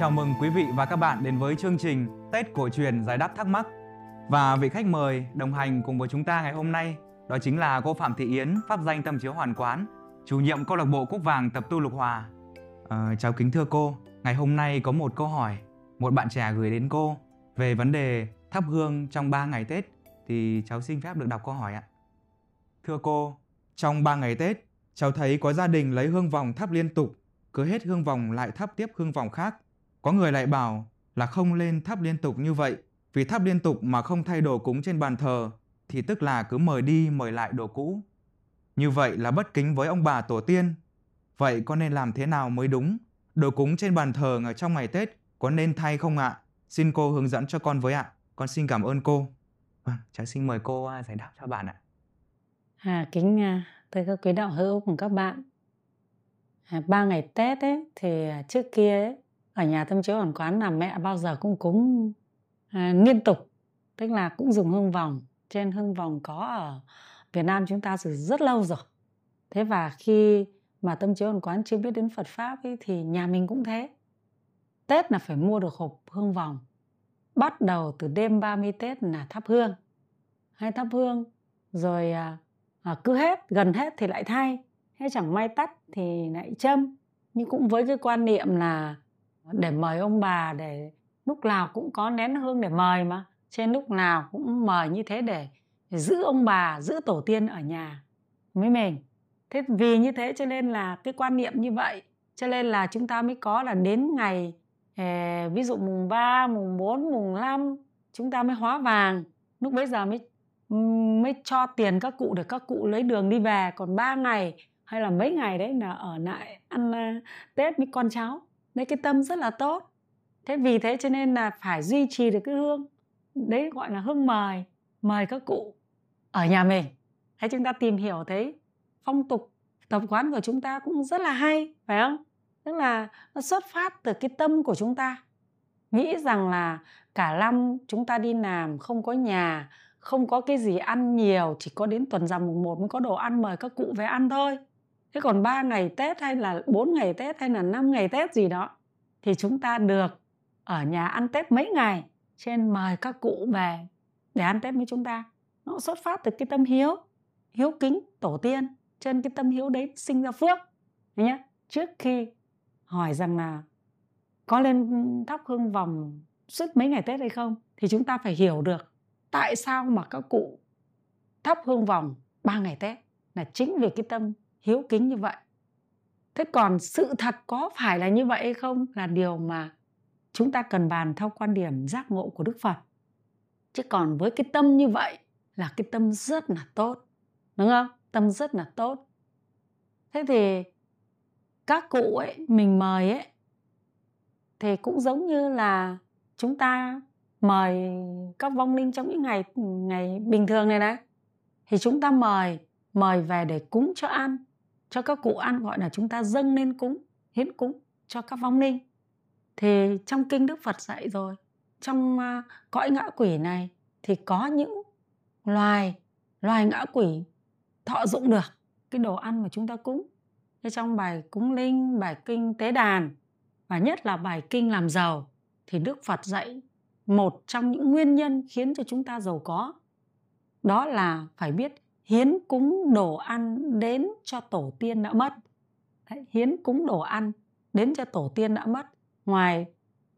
Chào mừng quý vị và các bạn đến với chương trình Tết cổ truyền giải đáp thắc mắc. Và vị khách mời đồng hành cùng với chúng ta ngày hôm nay đó chính là cô Phạm Thị Yến, pháp danh Tâm Chiếu Hoàn Quán, chủ nhiệm câu lạc bộ Cúc Vàng tập tu Lục Hòa. À, chào kính thưa cô, ngày hôm nay có một câu hỏi một bạn trẻ gửi đến cô về vấn đề thắp hương trong 3 ngày Tết thì cháu xin phép được đọc câu hỏi ạ. Thưa cô, trong 3 ngày Tết, cháu thấy có gia đình lấy hương vòng thắp liên tục, cứ hết hương vòng lại thắp tiếp hương vòng khác. Có người lại bảo là không lên thắp liên tục như vậy, vì thắp liên tục mà không thay đồ cúng trên bàn thờ thì tức là cứ mời đi mời lại đồ cũ. Như vậy là bất kính với ông bà tổ tiên. Vậy con nên làm thế nào mới đúng? Đồ cúng trên bàn thờ ở trong ngày Tết có nên thay không ạ? Xin cô hướng dẫn cho con với ạ. Con xin cảm ơn cô. Vâng, cháu xin mời cô à, giải đáp cho bạn ạ. À, kính tới thưa các quý đạo hữu cùng các bạn. À, ba ngày Tết ấy thì à, trước kia ấy, ở nhà tâm chiếu hoàn quán là mẹ bao giờ cũng cúng à, liên tục, tức là cũng dùng hương vòng. Trên hương vòng có ở Việt Nam chúng ta từ rất lâu rồi. Thế và khi mà tâm chiếu hoàn quán chưa biết đến Phật pháp ấy, thì nhà mình cũng thế. Tết là phải mua được hộp hương vòng. Bắt đầu từ đêm 30 Tết là thắp hương. Hay thắp hương rồi à, à, cứ hết gần hết thì lại thay hay chẳng may tắt thì lại châm nhưng cũng với cái quan niệm là để mời ông bà để lúc nào cũng có nén hương để mời mà. Trên lúc nào cũng mời như thế để, để giữ ông bà giữ tổ tiên ở nhà với mình thế vì như thế cho nên là cái quan niệm như vậy cho nên là chúng ta mới có là đến ngày eh, ví dụ mùng 3, mùng 4, mùng 5 chúng ta mới hóa vàng. Lúc bấy giờ mới mới cho tiền các cụ để các cụ lấy đường đi về. Còn 3 ngày hay là mấy ngày đấy là ở lại ăn uh, tết với con cháu đấy, cái tâm rất là tốt. Thế vì thế cho nên là phải duy trì được cái hương, đấy gọi là hương mời mời các cụ ở nhà mình. Thế chúng ta tìm hiểu thấy phong tục tập quán của chúng ta cũng rất là hay, phải không? Tức là nó xuất phát từ cái tâm của chúng ta. Nghĩ rằng là cả năm chúng ta đi làm không có nhà, không có cái gì ăn nhiều, chỉ có đến tuần rằm mùng một mới có đồ ăn mời các cụ về ăn thôi thế còn 3 ngày Tết hay là 4 ngày Tết hay là 5 ngày Tết gì đó, thì chúng ta được ở nhà ăn Tết mấy ngày, trên mời các cụ về để ăn Tết với chúng ta. Nó xuất phát từ cái tâm hiếu hiếu kính, tổ tiên trên cái tâm hiếu đấy sinh ra phước nhé trước khi hỏi rằng là có lên thắp hương vòng suốt mấy ngày Tết hay không, thì chúng ta phải hiểu được tại sao mà các cụ thắp hương vòng ba ngày Tết là chính vì cái tâm hiếu kính như vậy. Thế còn sự thật có phải là như vậy hay không là điều mà chúng ta cần bàn theo quan điểm giác ngộ của Đức Phật. Chứ còn với cái tâm như vậy là cái tâm rất là tốt. Đúng không? Tâm rất là tốt. Thế thì các cụ ấy, mình mời ấy, thì cũng giống như là chúng ta mời các vong linh trong những ngày ngày bình thường này đấy thì chúng ta mời mời về để cúng cho ăn cho các cụ ăn gọi là chúng ta dâng lên cúng hiến cúng cho các vong linh. Thì trong kinh đức phật dạy rồi trong uh, cõi ngã quỷ này thì có những loài loài ngã quỷ thọ dụng được cái đồ ăn mà chúng ta cúng. Thế trong bài cúng linh bài kinh tế đàn và nhất là bài kinh làm giàu thì đức phật dạy một trong những nguyên nhân khiến cho chúng ta giàu có. Đó là phải biết hiến cúng đồ ăn đến cho tổ tiên đã mất Đấy, hiến cúng đồ ăn đến cho tổ tiên đã mất ngoài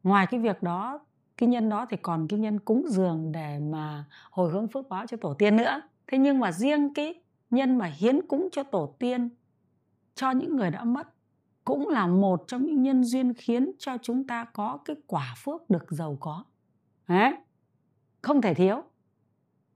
ngoài cái việc đó cái nhân đó thì còn cái nhân cúng dường để mà hồi hướng phước báo cho tổ tiên nữa thế nhưng mà riêng cái nhân mà hiến cúng cho tổ tiên cho những người đã mất cũng là một trong những nhân duyên khiến cho chúng ta có cái quả phước được giàu có Đấy. Không thể thiếu.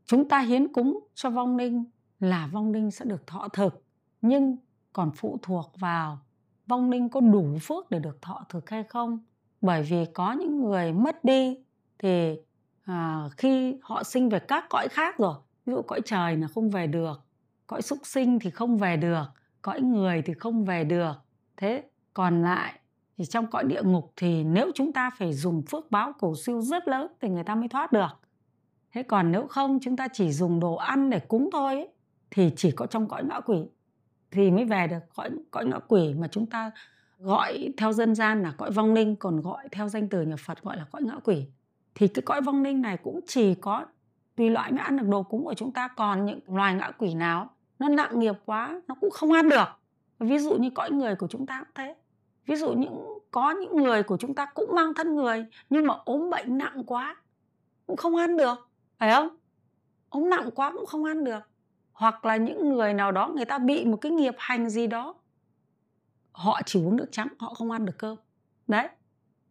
Chúng ta hiến cúng cho vong linh là vong linh sẽ được thọ thực. Nhưng còn phụ thuộc vào vong linh có đủ phước để được thọ thực hay không. Bởi vì có những người mất đi thì à, khi họ sinh về các cõi khác rồi. Ví dụ cõi trời là không về được. Cõi súc sinh thì không về được. Cõi người thì không về được. Thế còn lại thì trong cõi địa ngục thì nếu chúng ta phải dùng phước báo cầu siêu rất lớn thì người ta mới thoát được thế còn nếu không chúng ta chỉ dùng đồ ăn để cúng thôi ấy, thì chỉ có trong cõi ngõ quỷ thì mới về được. Cõi cõi ngõ quỷ mà chúng ta gọi theo dân gian là cõi vong linh, còn gọi theo danh từ nhà Phật gọi là cõi ngã quỷ. Thì cái cõi vong linh này cũng chỉ có, tùy loại mới ăn được đồ cúng của chúng ta, còn những loài ngã quỷ nào nó nặng nghiệp quá, nó cũng không ăn được. Ví dụ như cõi người của chúng ta cũng thế. Ví dụ những, có những người của chúng ta cũng mang thân người, nhưng mà ốm bệnh nặng quá, cũng không ăn được. Phải không? Ốm nặng quá cũng không ăn được hoặc là những người nào đó người ta bị một cái nghiệp hành gì đó, họ chỉ uống nước trắng, họ không ăn được cơm. Đấy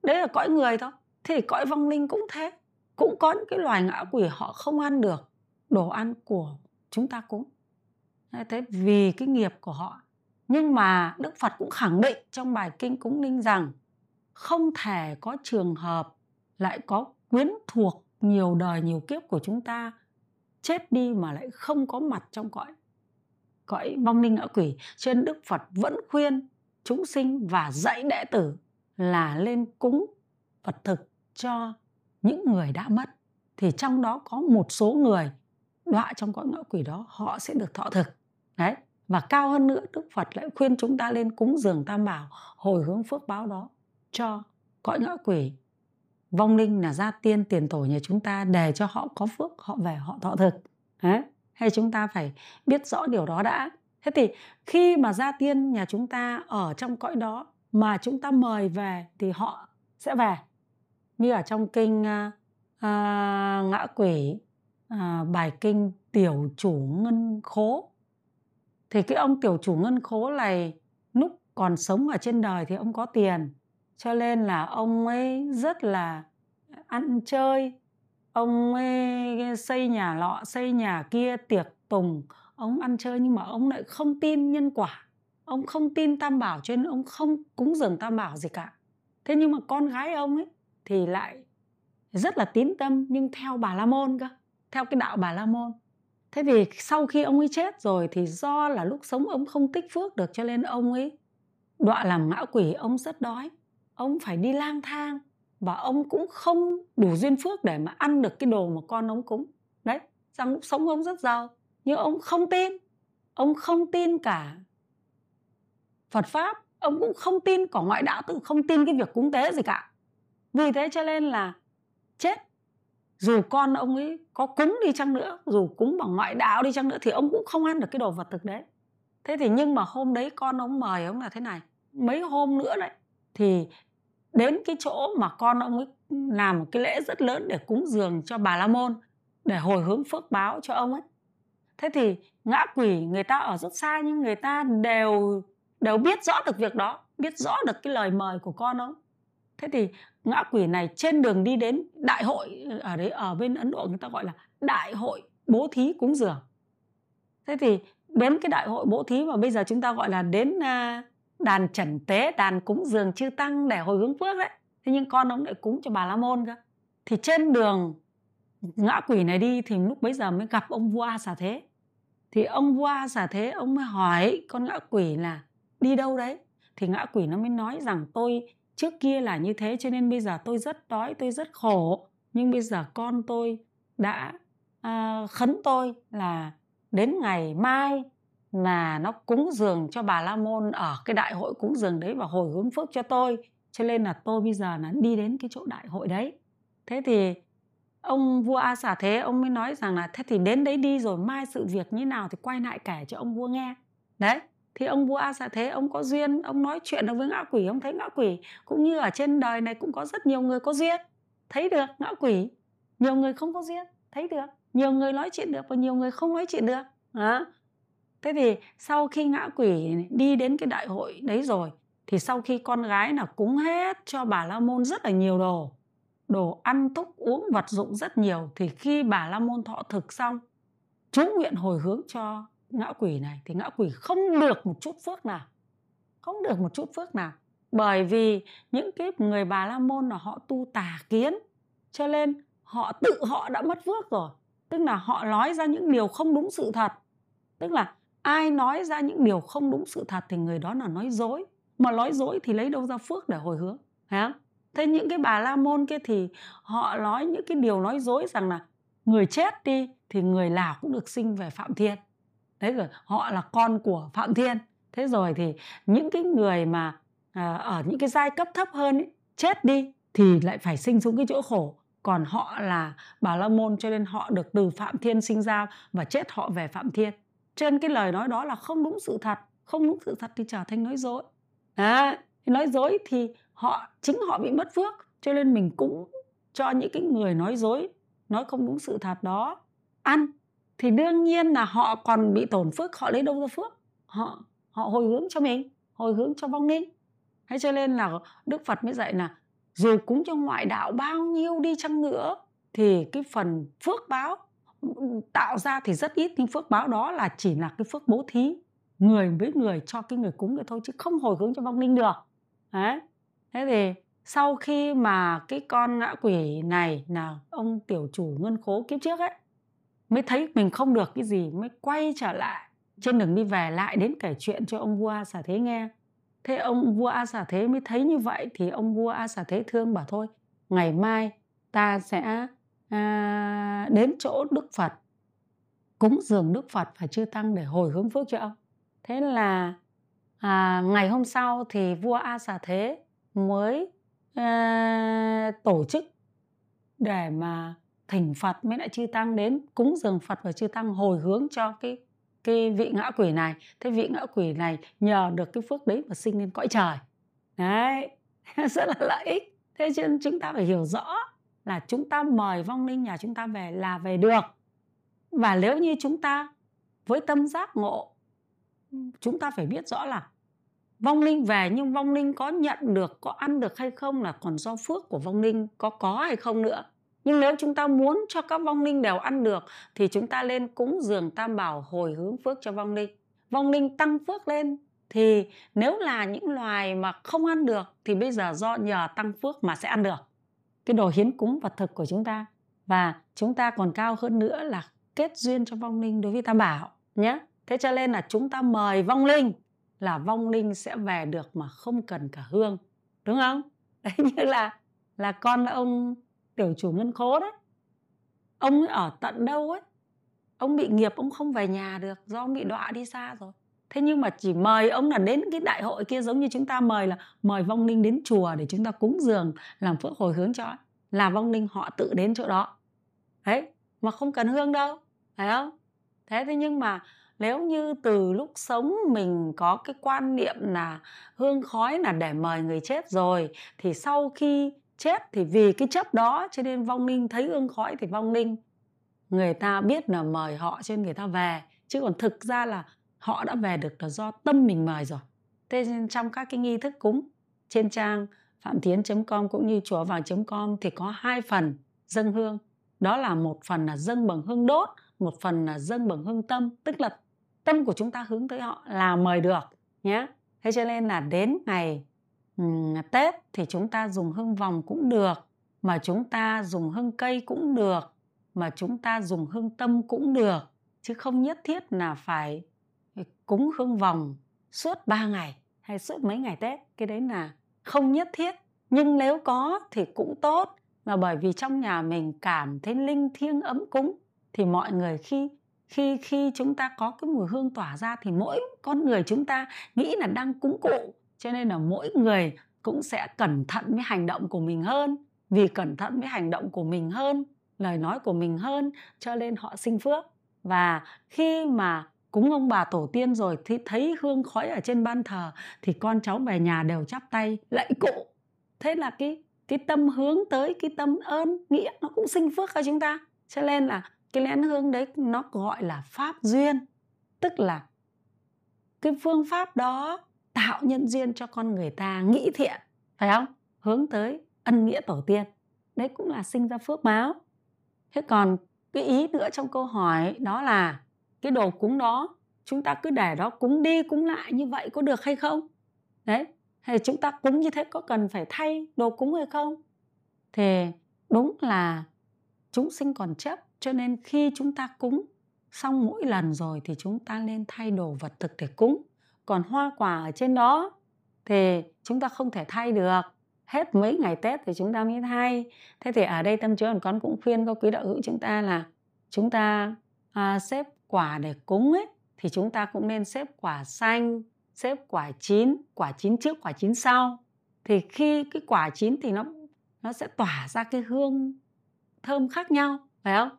đấy là cõi người thôi. Thì cõi vong linh cũng thế, cũng có những cái loài ngã quỷ họ không ăn được đồ ăn của chúng ta cũng thế vì cái nghiệp của họ. Nhưng mà đức phật cũng khẳng định trong bài kinh cúng linh rằng không thể có trường hợp lại có quyến thuộc nhiều đời nhiều kiếp của chúng ta chết đi mà lại không có mặt trong cõi cõi vong linh ngã quỷ. Cho nên đức phật vẫn khuyên chúng sinh và dạy đệ tử là lên cúng vật thực cho những người đã mất. Thì trong đó có một số người đọa trong cõi ngõ quỷ đó, họ sẽ được thọ thực. Đấy. Và cao hơn nữa, đức phật lại khuyên chúng ta lên cúng dường tam bảo, hồi hướng phước báo đó cho cõi ngõ quỷ vong linh là gia tiên tiền tổ nhà chúng ta để cho họ có phước họ về họ thọ thực. Đấy. Hay chúng ta phải biết rõ điều đó đã. Thế thì khi mà gia tiên nhà chúng ta ở trong cõi đó mà chúng ta mời về thì họ sẽ về. Như ở trong kinh à, à, uh, uh, ngã quỷ uh, bài kinh tiểu chủ ngân khố. Thì cái ông tiểu chủ ngân khố này lúc còn sống ở trên đời thì ông có tiền cho nên là ông ấy rất là ăn chơi. Ông ấy xây nhà lọ xây nhà kia tiệc tùng. Ông ăn chơi nhưng mà ông lại không tin nhân quả. Ông không tin tam bảo cho nên ông không cúng dường tam bảo gì cả. Thế nhưng mà con gái ông ấy thì lại rất là tín tâm nhưng theo bà la môn cơ, theo cái đạo bà la môn. Thế thì sau khi ông ấy chết rồi thì do là lúc sống ông không tích phước được cho nên ông ấy đọa làm ngã quỷ, ông rất đói ông phải đi lang thang và ông cũng không đủ duyên phước để mà ăn được cái đồ mà con ông cúng. Đấy rằng lúc sống ông rất giàu, nhưng ông không tin. Ông không tin cả phật pháp, ông cũng không tin cả ngoại đạo tự không tin cái việc cúng tế gì cả. Vì thế cho nên là chết. Dù con ông ấy có cúng đi chăng nữa, dù cúng bằng ngoại đạo đi chăng nữa thì ông cũng không ăn được cái đồ vật thực đấy. Thế thì nhưng mà hôm đấy con ông mời ông là thế này, mấy hôm nữa đấy, thì đến cái chỗ mà con ông ấy làm một cái lễ rất lớn để cúng dường cho bà la môn để hồi hướng phước báo cho ông ấy. Thế thì ngã quỷ người ta ở rất xa nhưng người ta đều đều biết rõ được việc đó biết rõ được cái lời mời của con ông. Thế thì ngã quỷ này trên đường đi đến đại hội ở đấy ở bên ấn độ người ta gọi là đại hội bố thí cúng dường. Thế thì đến cái đại hội bố thí mà bây giờ chúng ta gọi là đến uh, đàn trần tế đàn cúng dường chư tăng để hồi hướng phước đấy. Thế nhưng con ông lại cúng cho bà la môn cơ. Thì trên đường ngã quỷ này đi thì lúc bấy giờ mới gặp ông vua a xà thế. Thì ông vua a xà thế ông mới hỏi con ngã quỷ là đi đâu đấy? Thì ngã quỷ nó mới nói rằng tôi trước kia là như thế cho nên bây giờ tôi rất đói tôi rất khổ. Nhưng bây giờ con tôi đã à, khấn tôi là đến ngày mai là nó cúng dường cho bà la môn ở cái đại hội cúng dường đấy và hồi hướng phước cho tôi. Cho nên là tôi bây giờ là đi đến cái chỗ đại hội đấy. Thế thì ông vua a xả thế, ông mới nói rằng là, thế thì đến đấy đi rồi mai sự việc như nào thì quay lại kể cho ông vua nghe. Đấy, thì ông vua a xả thế, ông có duyên, ông nói chuyện được với ngã quỷ, ông thấy ngã quỷ cũng như ở trên đời này cũng có rất nhiều người có duyên. Thấy được ngã quỷ, nhiều người không có duyên, thấy được. Nhiều người nói chuyện được và nhiều người không nói chuyện được. Đó thế thì sau khi ngã quỷ đi đến cái đại hội đấy rồi, thì sau khi con gái là cúng hết cho bà la môn rất là nhiều đồ đồ ăn túc uống, vật dụng rất nhiều, thì khi bà la môn thọ thực xong, chú nguyện hồi hướng cho ngã quỷ này, thì ngã quỷ không được một chút phước nào, không được một chút phước nào. Bởi vì những cái người bà la môn là họ tu tà kiến, cho nên họ tự họ đã mất phước rồi, tức là họ nói ra những điều không đúng sự thật. Tức là ai nói ra những điều không đúng sự thật thì người đó là nói dối. Mà nói dối thì lấy đâu ra phước để hồi hướng hả? Thế những cái bà la môn kia thì họ nói những cái điều nói dối rằng là người chết đi thì người nào cũng được sinh về phạm thiên. Thế rồi họ là con của phạm thiên. Thế rồi thì những cái người mà à, ở những cái giai cấp thấp hơn ấy, chết đi thì lại phải sinh xuống cái chỗ khổ. Còn họ là bà la môn cho nên họ được từ phạm thiên sinh ra và chết họ về phạm thiên trên cái lời nói đó là không đúng sự thật không đúng sự thật thì trở thành nói dối. À, nói dối thì họ chính họ bị mất phước cho nên mình cũng cho những cái người nói dối nói không đúng sự thật đó ăn. Thì đương nhiên là họ còn bị tổn phước họ lấy đâu ra phước? Họ họ hồi hướng cho mình hồi hướng cho vong linh. Thế cho nên là đức phật mới dạy là dù cúng cho ngoại đạo bao nhiêu đi chăng nữa thì cái phần phước báo tạo ra thì rất ít, nhưng phước báo đó là chỉ là cái phước bố thí. Người với người cho cái người cúng được thôi, chứ không hồi hướng cho vong linh được. Đấy. Thế thì sau khi mà cái con ngã quỷ này là ông tiểu chủ ngân khố kiếp trước ấy, mới thấy mình không được cái gì, mới quay trở lại trên đường đi về lại đến kể chuyện cho ông vua A xà thế nghe. Thế ông vua a xà thế mới thấy như vậy, thì ông vua a xà thế thương bảo thôi, ngày mai ta sẽ à, đến chỗ đức phật. Cúng dường đức phật và chư tăng để hồi hướng phước cho ông. Thế là à, ngày hôm sau thì vua a xà thế mới à, tổ chức để mà thỉnh phật mới lại chư tăng đến cúng dường phật và chư tăng hồi hướng cho cái cái vị ngã quỷ này. Thế vị ngã quỷ này nhờ được cái phước đấy mà sinh lên cõi trời. Đấy rất là lợi ích. Thế nên chúng ta phải hiểu rõ là chúng ta mời vong linh nhà chúng ta về là về được. Và nếu như chúng ta với tâm giác ngộ, chúng ta phải biết rõ là vong linh về nhưng vong linh có nhận được, có ăn được hay không là còn do phước của vong linh có có hay không nữa. Nhưng nếu chúng ta muốn cho các vong linh đều ăn được thì chúng ta lên cúng dường tam bảo hồi hướng phước cho vong linh. Vong linh tăng phước lên thì nếu là những loài mà không ăn được thì bây giờ do nhờ tăng phước mà sẽ ăn được cái đồ hiến cúng vật thực của chúng ta. Và chúng ta còn cao hơn nữa là kết duyên cho vong linh đối với tam bảo nhé thế cho nên là chúng ta mời vong linh là vong linh sẽ về được mà không cần cả hương, đúng không? Đấy, như là là con ông tiểu chủ ngân khố đấy. Ông ở tận đâu ấy? Ông bị nghiệp, ông không về nhà được, do ông bị đọa đi xa rồi thế nhưng mà chỉ mời ông là đến cái đại hội kia giống như chúng ta mời là mời vong linh đến chùa để chúng ta cúng dường, làm phước hồi hướng cho là vong linh họ tự đến chỗ đó. Đấy, mà không cần hương đâu, phải không? Thế thế nhưng mà nếu như từ lúc sống mình có cái quan niệm là hương khói là để mời người chết rồi, thì sau khi chết thì vì cái chấp đó cho nên vong linh thấy hương khói thì vong linh, người ta biết là mời họ cho nên người ta về. Chứ còn thực ra là họ đã về được là do tâm mình mời rồi. Thế nên trong các cái nghi thức cúng trên trang phạm tiến.com cũng như chùa vàng.com thì có hai phần dâng hương. Đó là một phần là dâng bằng hương đốt một phần là dâng bằng hương tâm tức là tâm của chúng ta hướng tới họ là mời được nhé thế cho nên là đến ngày Tết thì chúng ta dùng hương vòng cũng được, mà chúng ta dùng hương cây cũng được, mà chúng ta dùng hương tâm cũng được, chứ không nhất thiết là phải cúng hương vòng suốt 3 ngày hay suốt mấy ngày Tết. Cái đấy là không nhất thiết. Nhưng nếu có thì cũng tốt, là bởi vì trong nhà mình cảm thấy linh thiêng ấm cúng thì mọi người khi khi khi chúng ta có cái mùi hương tỏa ra thì mỗi con người chúng ta nghĩ là đang cúng cụ cho nên là mỗi người cũng sẽ cẩn thận với hành động của mình hơn vì cẩn thận với hành động của mình hơn lời nói của mình hơn cho nên họ sinh phước và khi mà cúng ông bà tổ tiên rồi thì thấy hương khói ở trên ban thờ thì con cháu về nhà đều chắp tay. Lạy cụ. Thế là cái cái tâm hướng tới, cái tâm ơn, nghĩa nó cũng sinh phước cho chúng ta. Cho nên là cái nén hương đấy nó gọi là pháp duyên. Tức là cái phương pháp đó tạo nhân duyên cho con người ta nghĩ thiện, phải không? Hướng tới ân nghĩa tổ tiên. Đấy cũng là sinh ra phước báo. Thế còn cái ý nữa trong câu hỏi đó là cái đồ cúng đó chúng ta cứ để đó cúng đi cúng lại như vậy có được hay không? Đấy hay chúng ta cúng như thế có cần phải thay đồ cúng hay không? Thì đúng là chúng sinh còn chấp cho nên khi chúng ta cúng xong mỗi lần rồi thì chúng ta nên thay đồ vật thực để cúng. Còn hoa quả ở trên đó thì chúng ta không thể thay được. Hết mấy ngày tết thì chúng ta mới thay. Thế thì ở đây tâm chứa còn con cũng khuyên các quý đạo hữu chúng ta là chúng ta à, xếp quả để cúng ấy, thì chúng ta cũng nên xếp quả xanh, xếp quả chín quả chín trước, quả chín sau. Thì khi cái quả chín thì nó nó sẽ tỏa ra cái hương thơm khác nhau, phải không?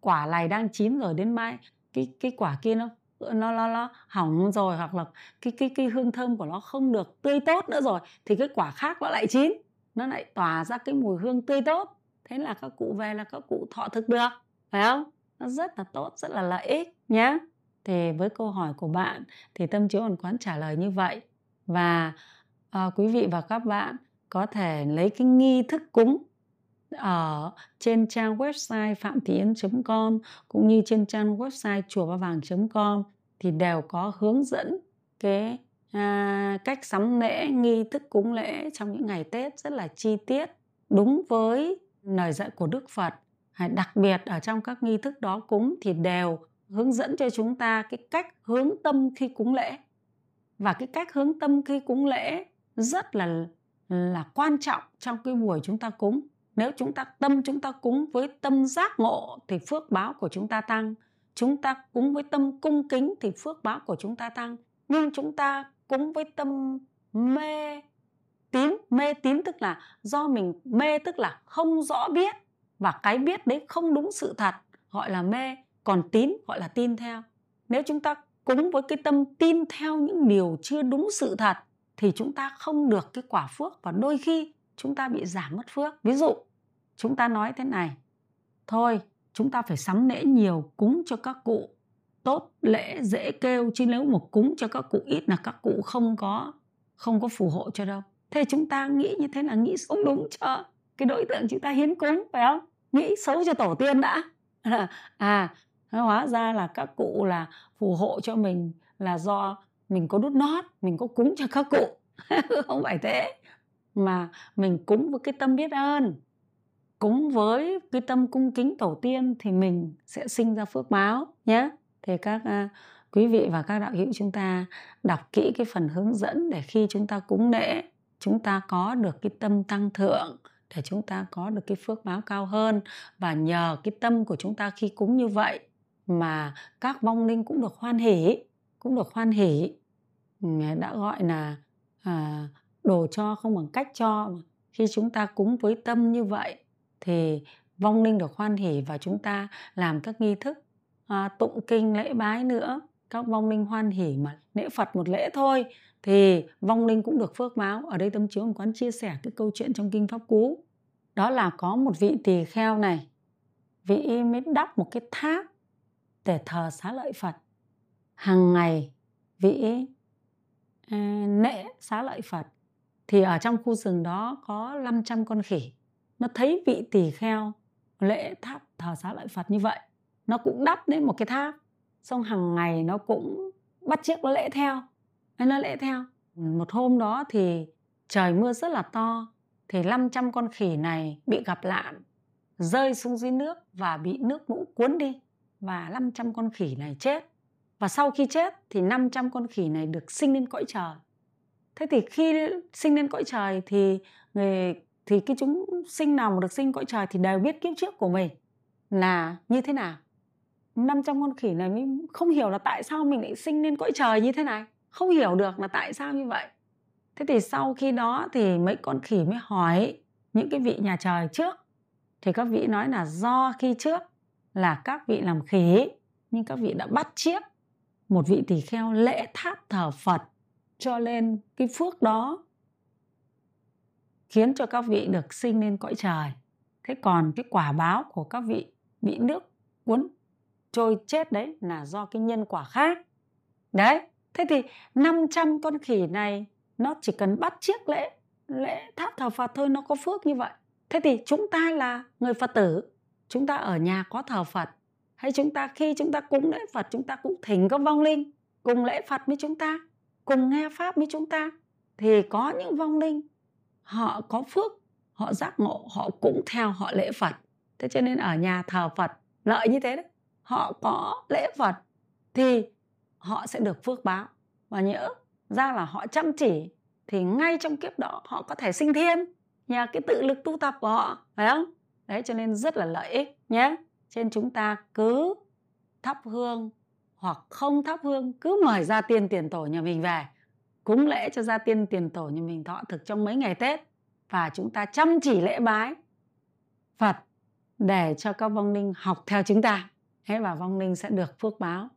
Quả này đang chín rồi đến mai, cái cái quả kia nó nó nó nó hỏng rồi hoặc là cái cái cái hương thơm của nó không được tươi tốt nữa rồi, thì cái quả khác nó lại chín. Nó lại tỏa ra cái mùi hương tươi tốt. Thế là các cụ về là các cụ thọ thực được, phải không? Nó rất là tốt rất là lợi ích nhé thì với câu hỏi của bạn thì tâm chiếu hoàn quán trả lời như vậy. Và à, quý vị và các bạn có thể lấy cái nghi thức cúng ở trên trang website phạm thị yến.com cũng như trên trang website chùa ba vàng.com thì đều có hướng dẫn cái à, cách sắm lễ nghi thức cúng lễ trong những ngày Tết rất là chi tiết đúng với lời dạy của Đức Phật đặc biệt ở trong các nghi thức đó cúng thì đều hướng dẫn cho chúng ta cái cách hướng tâm khi cúng lễ. Và cái cách hướng tâm khi cúng lễ rất là là quan trọng trong cái buổi chúng ta cúng. Nếu chúng ta, tâm chúng ta cúng với tâm giác ngộ thì phước báo của chúng ta tăng. Chúng ta cúng với tâm cung kính thì phước báo của chúng ta tăng. Nhưng chúng ta cúng với tâm mê tín mê tín tức là do mình mê tức là không rõ biết và cái biết đấy không đúng sự thật, gọi là mê, còn tín, gọi là tin theo. Nếu chúng ta cúng với cái tâm tin theo những điều chưa đúng sự thật, thì chúng ta không được cái quả phước và đôi khi chúng ta bị giảm mất phước. Ví dụ, chúng ta nói thế này, thôi, chúng ta phải sắm lễ nhiều cúng cho các cụ. Tốt, lễ, dễ kêu, chứ nếu mà cúng cho các cụ ít là các cụ không có không có phù hộ cho đâu. Thế chúng ta nghĩ như thế là nghĩ không đúng cho cái đối tượng chúng ta hiến cúng, phải không? Nghĩ xấu cho tổ tiên đã. À hóa ra là các cụ là phù hộ cho mình là do mình có đút nót mình có cúng cho các cụ. Không phải thế. Mà mình cúng với cái tâm biết ơn. Cúng với cái tâm cung kính tổ tiên thì mình sẽ sinh ra phước báo nhé. Thì các uh, quý vị và các đạo hữu chúng ta đọc kỹ cái phần hướng dẫn để khi chúng ta cúng lễ chúng ta có được cái tâm tăng thượng để chúng ta có được cái phước báo cao hơn. Và nhờ cái tâm của chúng ta khi cúng như vậy mà các vong linh cũng được hoan hỷ cũng được hoan hỷ. Đã gọi là à, đồ cho không bằng cách cho. Khi chúng ta cúng với tâm như vậy thì vong linh được hoan hỷ và chúng ta làm các nghi thức à, tụng kinh lễ bái nữa. Các vong linh hoan hỷ mà lễ Phật một lễ thôi thì vong linh cũng được phước báo. Ở đây tâm chiếu một quán chia sẻ cái câu chuyện trong kinh pháp cú. Đó là có một vị tỳ kheo này vị mới đắp một cái tháp để thờ xá lợi Phật. Hàng ngày vị à, nệ xá lợi Phật. Thì ở trong khu rừng đó có 500 con khỉ. Nó thấy vị tỳ kheo lễ tháp thờ xá lợi Phật như vậy nó cũng đắp lên một cái tháp. Xong hàng ngày nó cũng bắt chiếc nó lễ theo nó lẽ theo. Một hôm đó thì trời mưa rất là to, thì 500 con khỉ này bị gặp lạn, rơi xuống dưới nước và bị nước lũ cuốn đi, và 500 con khỉ này chết. Và sau khi chết thì 500 con khỉ này được sinh lên cõi trời. Thế thì khi sinh lên cõi trời thì người, thì cái chúng sinh nào mà được sinh cõi trời thì đều biết kiếp trước của mình là như thế nào. 500 con khỉ này mới không hiểu là tại sao mình lại sinh lên cõi trời như thế này không hiểu được là tại sao như vậy. Thế thì sau khi đó thì mấy con khỉ mới hỏi những cái vị nhà trời trước. Thì các vị nói là do khi trước là các vị làm khỉ, nhưng các vị đã bắt chiếc một vị tỳ kheo lễ tháp thờ phật cho nên cái phước đó, khiến cho các vị được sinh lên cõi trời. Thế còn cái quả báo của các vị bị nước cuốn trôi chết đấy là do cái nhân quả khác. Đấy thế thì 500 con khỉ này, nó chỉ cần bắt chiếc lễ lễ tháp thờ Phật thôi, nó có phước như vậy. Thế thì chúng ta là người Phật tử, chúng ta ở nhà có thờ Phật, hay chúng ta khi chúng ta cúng lễ Phật, chúng ta cũng thỉnh các vong linh cùng lễ Phật với chúng ta, cùng nghe pháp với chúng ta, thì có những vong linh, họ có phước, họ giác ngộ, họ cũng theo họ lễ Phật. Thế cho nên ở nhà thờ Phật, lợi như thế đấy. Họ có lễ Phật, thì họ sẽ được phước báo. Và nhớ ra là họ chăm chỉ, thì ngay trong kiếp đó họ có thể sinh thiên nhờ cái tự lực tu tập của họ, phải không? Đấy, cho nên rất là lợi ích nhé. Trên chúng ta cứ thắp hương hoặc không thắp hương, cứ mời ra tiên tiền tổ nhà mình về. Cúng lễ cho gia tiên tiền tổ nhà mình thọ thực trong mấy ngày Tết. Và chúng ta chăm chỉ lễ bái Phật để cho các vong linh học theo chúng ta. Thế và vong linh sẽ được phước báo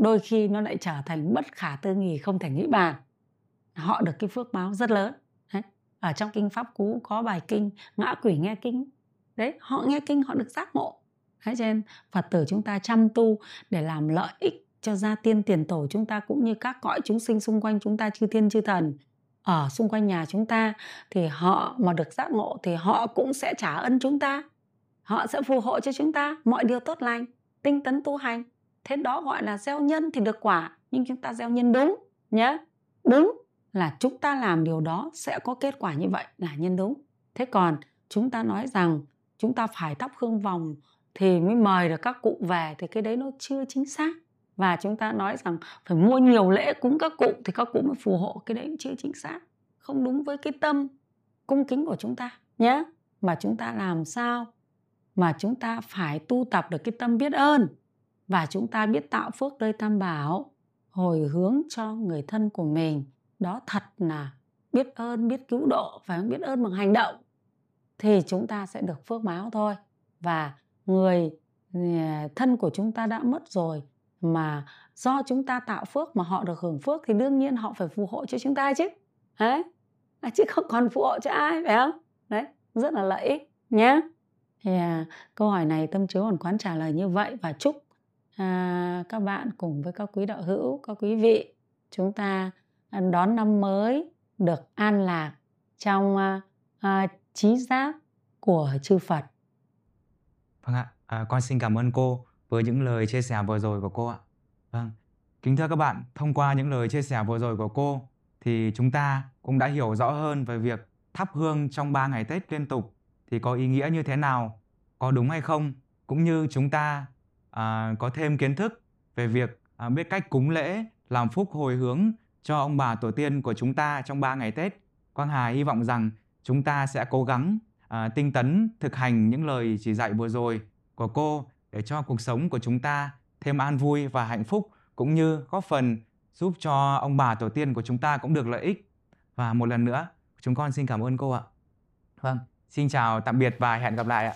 đôi khi nó lại trở thành bất khả tư nghì không thể nghĩ bàn. Họ được cái phước báo rất lớn. Đấy. ở trong kinh pháp cú có bài kinh, ngã quỷ nghe kinh. Đấy, họ nghe kinh, họ được giác ngộ. Thế cho nên phật tử chúng ta chăm tu để làm lợi ích cho gia tiên, tiền tổ chúng ta, cũng như các cõi chúng sinh xung quanh chúng ta, chư thiên, chư thần ở xung quanh nhà chúng ta, thì họ mà được giác ngộ thì họ cũng sẽ trả ân chúng ta. Họ sẽ phù hộ cho chúng ta. Mọi điều tốt lành, tinh tấn tu hành thế đó gọi là gieo nhân thì được quả, nhưng chúng ta gieo nhân đúng nhé đúng là chúng ta làm điều đó sẽ có kết quả như vậy là nhân đúng. Thế còn chúng ta nói rằng chúng ta phải thắp hương vòng thì mới mời được các cụ về thì cái đấy nó chưa chính xác. Và chúng ta nói rằng phải mua nhiều lễ cúng các cụ thì các cụ mới phù hộ, cái đấy cũng chưa chính xác. Không đúng với cái tâm cung kính của chúng ta nhé mà chúng ta làm sao mà chúng ta phải tu tập được cái tâm biết ơn và chúng ta biết tạo phước nơi tam bảo, hồi hướng cho người thân của mình. Đó thật là biết ơn, biết cứu độ và biết ơn bằng hành động. Thì chúng ta sẽ được phước báo thôi. Và người ờ, thân của chúng ta đã mất rồi mà do chúng ta tạo phước mà họ được hưởng phước thì đương nhiên họ phải phù hộ cho chúng ta chứ. Đấy. À, chứ không còn phù hộ cho ai, phải không? Đấy, rất là lợi ích nhé thì yeah. câu hỏi này tâm chiếu còn quán trả lời như vậy và chúc à, các bạn cùng với các quý đạo hữu các quý vị chúng ta à, đón năm mới được an lạc trong à, à, trí giác của chư Phật. Vâng ạ, à, con xin cảm ơn cô với những lời chia sẻ vừa rồi của cô ạ. Vâng, kính thưa các bạn, thông qua những lời chia sẻ vừa rồi của cô thì chúng ta cũng đã hiểu rõ hơn về việc thắp hương trong 3 ngày Tết liên tục thì có ý nghĩa như thế nào, có đúng hay không, cũng như chúng ta à, có thêm kiến thức về việc à, biết cách cúng lễ, làm phúc hồi hướng cho ông bà tổ tiên của chúng ta trong 3 ngày Tết. Quang Hà hy vọng rằng chúng ta sẽ cố gắng à, tinh tấn thực hành những lời chỉ dạy vừa rồi của cô để cho cuộc sống của chúng ta thêm an vui và hạnh phúc cũng như góp phần giúp cho ông bà tổ tiên của chúng ta cũng được lợi ích. Và một lần nữa, chúng con xin cảm ơn cô ạ. Vâng, xin chào tạm biệt và hẹn gặp lại ạ.